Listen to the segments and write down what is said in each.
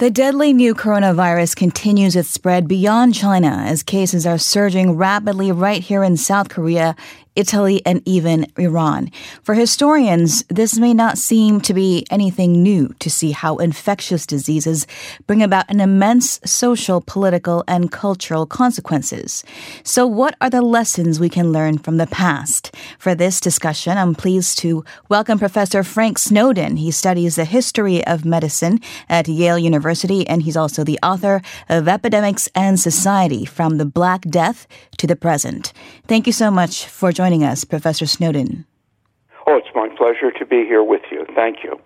The deadly new coronavirus continues its spread beyond China as cases are surging rapidly right here in South Korea, Italy, and even Iran. For historians, this may not seem to be anything new to see how infectious diseases bring about an immense social, political, and cultural consequences. So, what are the lessons we can learn from the past? For this discussion, I'm pleased to welcome Professor Frank Snowden. He studies the history of medicine at Yale University, and he's also the author of Epidemics and Society from the Black Death to the Present. Thank you so much for joining us, Professor Snowden. Oh, it's my pleasure to be here with you. Thank you.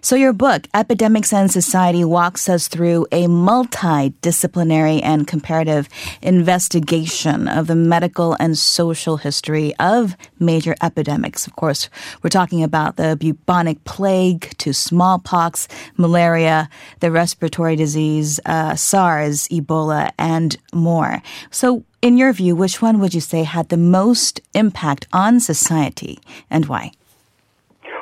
So, your book, Epidemics and Society, walks us through a multidisciplinary and comparative investigation of the medical and social history of major epidemics. Of course, we're talking about the bubonic plague to smallpox, malaria, the respiratory disease, uh, SARS, Ebola, and more. So, in your view, which one would you say had the most impact on society and why?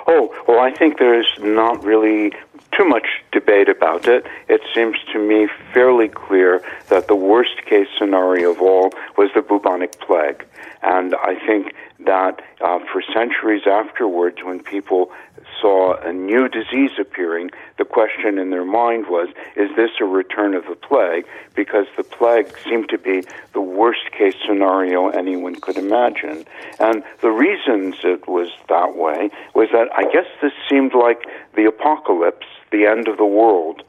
Oh, well, I think there's not really too much debate about it. It seems to me fairly clear that the worst case scenario of all was the bubonic plague. And I think that uh, for centuries afterwards, when people saw a new disease appearing, the question in their mind was, is this a return of the plague? Because the plague seemed to be the worst case scenario anyone could imagine. And the reasons it was that way was that I guess this seemed like the apocalypse, the end of the world.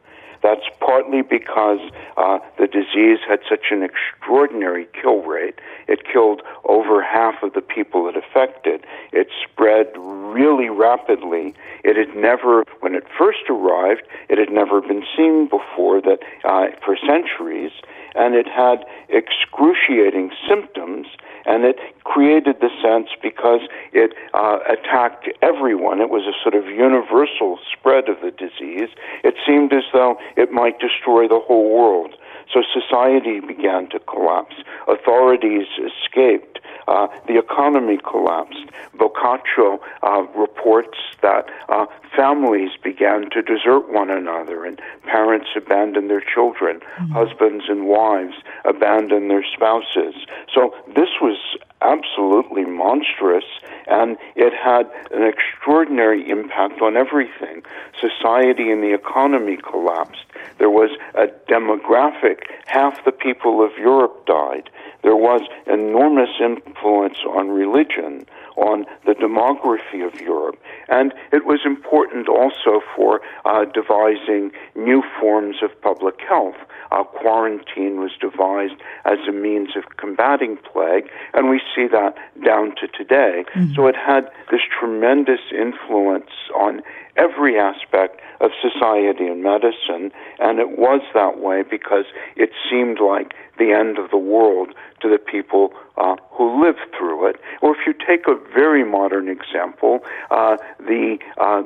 That's partly because uh, the disease had such an extraordinary kill rate. It killed over half of the people it affected. It spread really rapidly. It had never, when it first arrived, it had never been seen before that uh, for centuries, and it had excruciating symptoms and it created the sense because it uh, attacked everyone. It was a sort of universal spread of the disease. It seemed as though it might destroy the whole world. So society began to collapse. Authorities escaped. Uh, the economy collapsed. Boccaccio uh, reports that uh, families began to desert one another, and parents abandoned their children, mm-hmm. husbands and wives abandoned their spouses. So this was absolutely monstrous, and it had an extraordinary impact on everything. Society and the economy collapsed. There was a demographic, half the people of Europe died. There was enormous influence on religion, on the demography of Europe. And it was important also for uh, devising new forms of public health. Uh, quarantine was devised as a means of combating plague, and we see that down to today. Mm-hmm. So it had this tremendous influence on every aspect of society and medicine, and it was that way because it seemed like the end of the world to the people uh, who lived through it. Or if you take a very modern example, uh, the uh,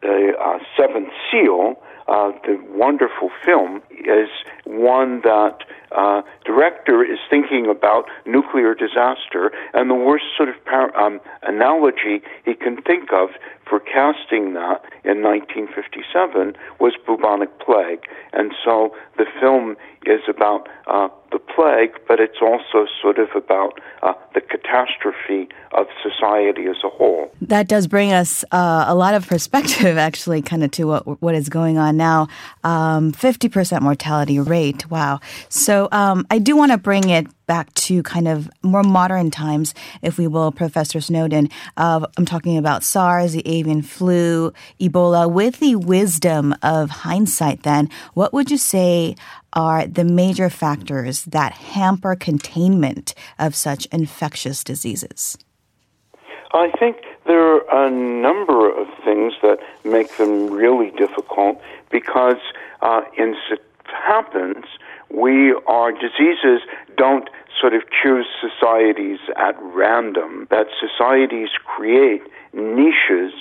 the uh, Seventh Seal, uh, the wonderful film, is one that uh, director is thinking about nuclear disaster, and the worst sort of par- um, analogy he can think of for casting that in 1957 was bubonic plague. And so the film is about uh, the plague, but it's also sort of about uh, the catastrophe of society as a whole. That does bring us uh, a lot of perspective, actually, kind of to what what is going on now. Um, 50% mortality rate. Wow. So um, I do want to bring it back to kind of more modern times, if we will, Professor Snowden. Uh, I'm talking about SARS, the avian flu, Ebola. With the wisdom of hindsight, then, what would you say are the major factors that hamper containment of such infectious diseases? I think there are a number of things that make them really difficult because uh, in it happens we are diseases. Don't sort of choose societies at random. That societies create niches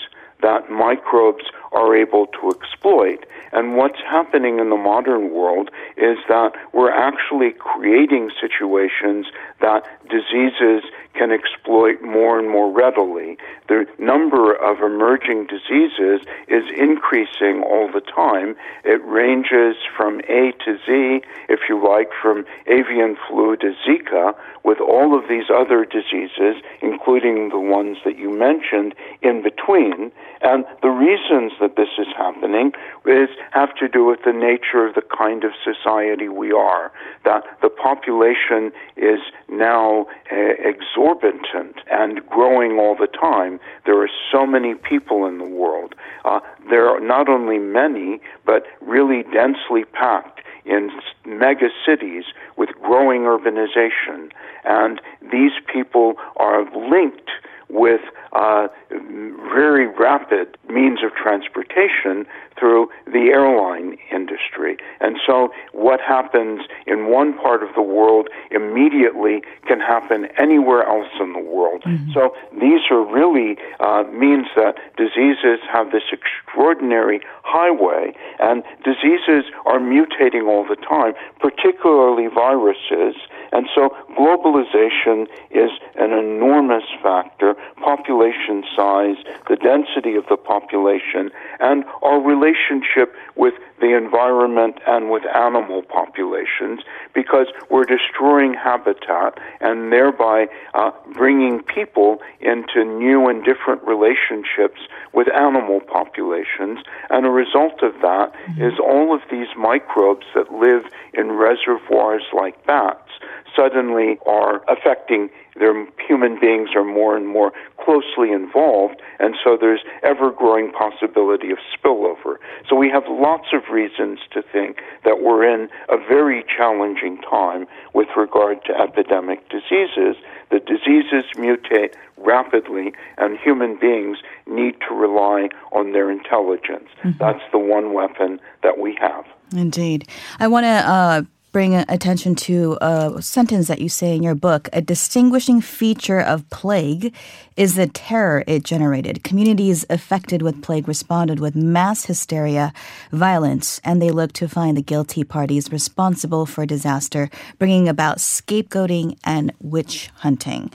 that microbes are able to exploit. And what's happening in the modern world is that we're actually creating situations that diseases can exploit more and more readily. The number of emerging diseases is increasing all the time. It ranges from A to Z, if you like, from avian flu to Zika, with all of these other diseases, including the ones that you mentioned, in between. And the reasons that this is happening is have to do with the nature of the kind of society we are. That the population is now uh, exorbitant and growing all the time. There are so many people in the world. Uh, there are not only many, but really densely packed in mega cities with growing urbanization. And these people are linked with uh, very rapid means of transportation through the airline industry. And so what happens in one part of the world immediately can happen anywhere else in the world. Mm-hmm. So these are really uh, means that diseases have this extraordinary highway, and diseases are mutating all the time, particularly viruses. And so globalization is an enormous factor, population size, the density of the population, and our relationship with the environment and with animal populations because we're destroying habitat and thereby uh, bringing people into new and different relationships with animal populations. And a result of that mm-hmm. is all of these microbes that live in reservoirs like bats suddenly are affecting their human beings are more and more closely involved, and so there's ever growing possibility of spillover. So we have lots of reasons to think that we're in a very challenging time with regard to epidemic diseases. The diseases mutate rapidly, and human beings need to rely on their intelligence. Mm-hmm. That's the one weapon that we have. Indeed. I want to uh, bring attention to a sentence that you say in your book. A distinguishing feature of plague is the terror it generated. Communities affected with plague responded with mass hysteria, violence, and they looked to find the guilty parties responsible for disaster, bringing about scapegoating and witch hunting.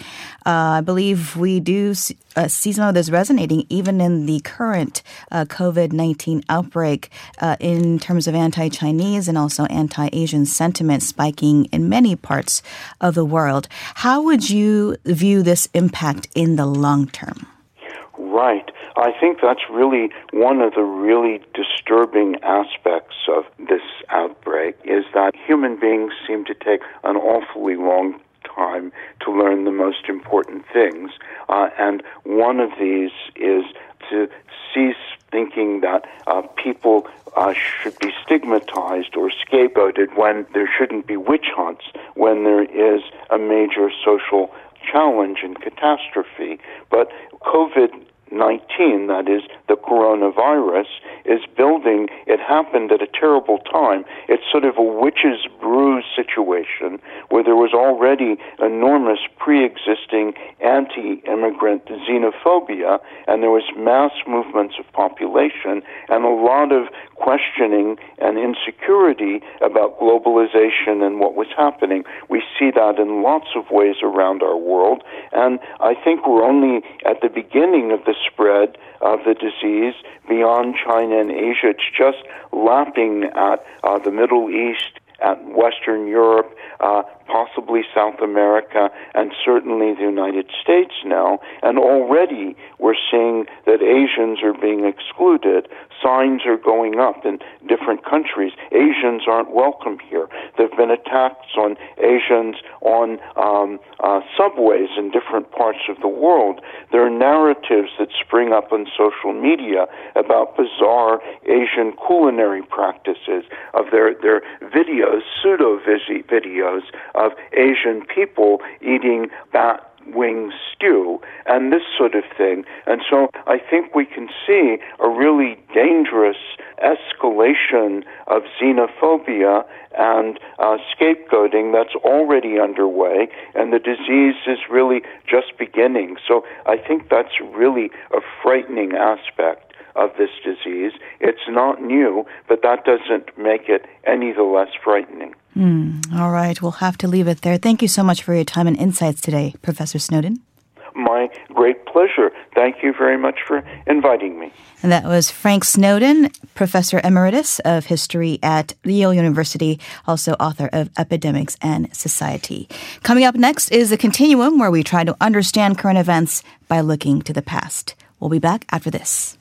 Uh, I believe we do see, uh, see, some of this resonating even in the current uh, COVID 19 outbreak uh, in terms of anti Chinese and also anti Asian sentiment spiking in many parts of the world. How would you view this impact in the long term. Right. I think that's really one of the really disturbing aspects of this outbreak is that human beings seem to take an awfully long time to learn the most important things. Uh, and one of these is to cease thinking that uh, people uh, should be stigmatized or scapegoated when there shouldn't be witch hunts, when there is a major social challenge and catastrophe. But COVID 19, that is the coronavirus, is building. It happened at a terrible time. It's sort of a witch's brew situation where there was already enormous pre existing anti immigrant xenophobia, and there was mass movements of population, and a lot of questioning and insecurity about globalization and what was happening. We see that in lots of ways around our world, and I think we're only at the beginning of the spread of the disease beyond China and Asia. It's just lapping at uh, the Middle East, at Western Europe, uh, possibly South America, and certainly the United States now. And already we're seeing that Asians are being excluded. Signs are going up in different countries. Asians aren't welcome here. There have been attacks on Asians on um, uh, subways in different parts of the world. There are narratives that spring up on social media about bizarre Asian culinary practices their, their videos, pseudo videos of Asian people eating bat wing stew and this sort of thing. And so I think we can see a really dangerous escalation of xenophobia and uh, scapegoating that's already underway, and the disease is really just beginning. So I think that's really a frightening aspect of this disease. It's not new, but that doesn't make it any the less frightening. Mm, all right, we'll have to leave it there. Thank you so much for your time and insights today, Professor Snowden. My great pleasure. Thank you very much for inviting me. And that was Frank Snowden, Professor Emeritus of History at Yale University, also author of Epidemics and Society. Coming up next is a continuum where we try to understand current events by looking to the past. We'll be back after this.